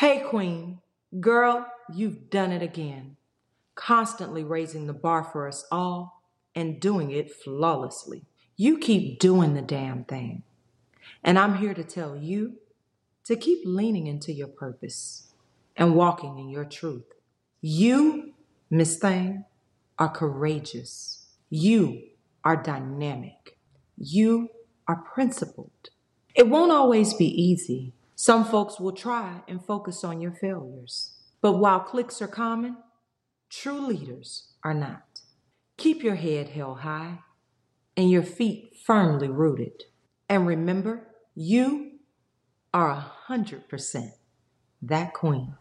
Hey, Queen, girl, you've done it again. Constantly raising the bar for us all and doing it flawlessly. You keep doing the damn thing. And I'm here to tell you to keep leaning into your purpose and walking in your truth. You, Miss Thing, are courageous. You are dynamic. You are principled. It won't always be easy. Some folks will try and focus on your failures. But while cliques are common, true leaders are not. Keep your head held high and your feet firmly rooted. And remember, you are a hundred percent that queen.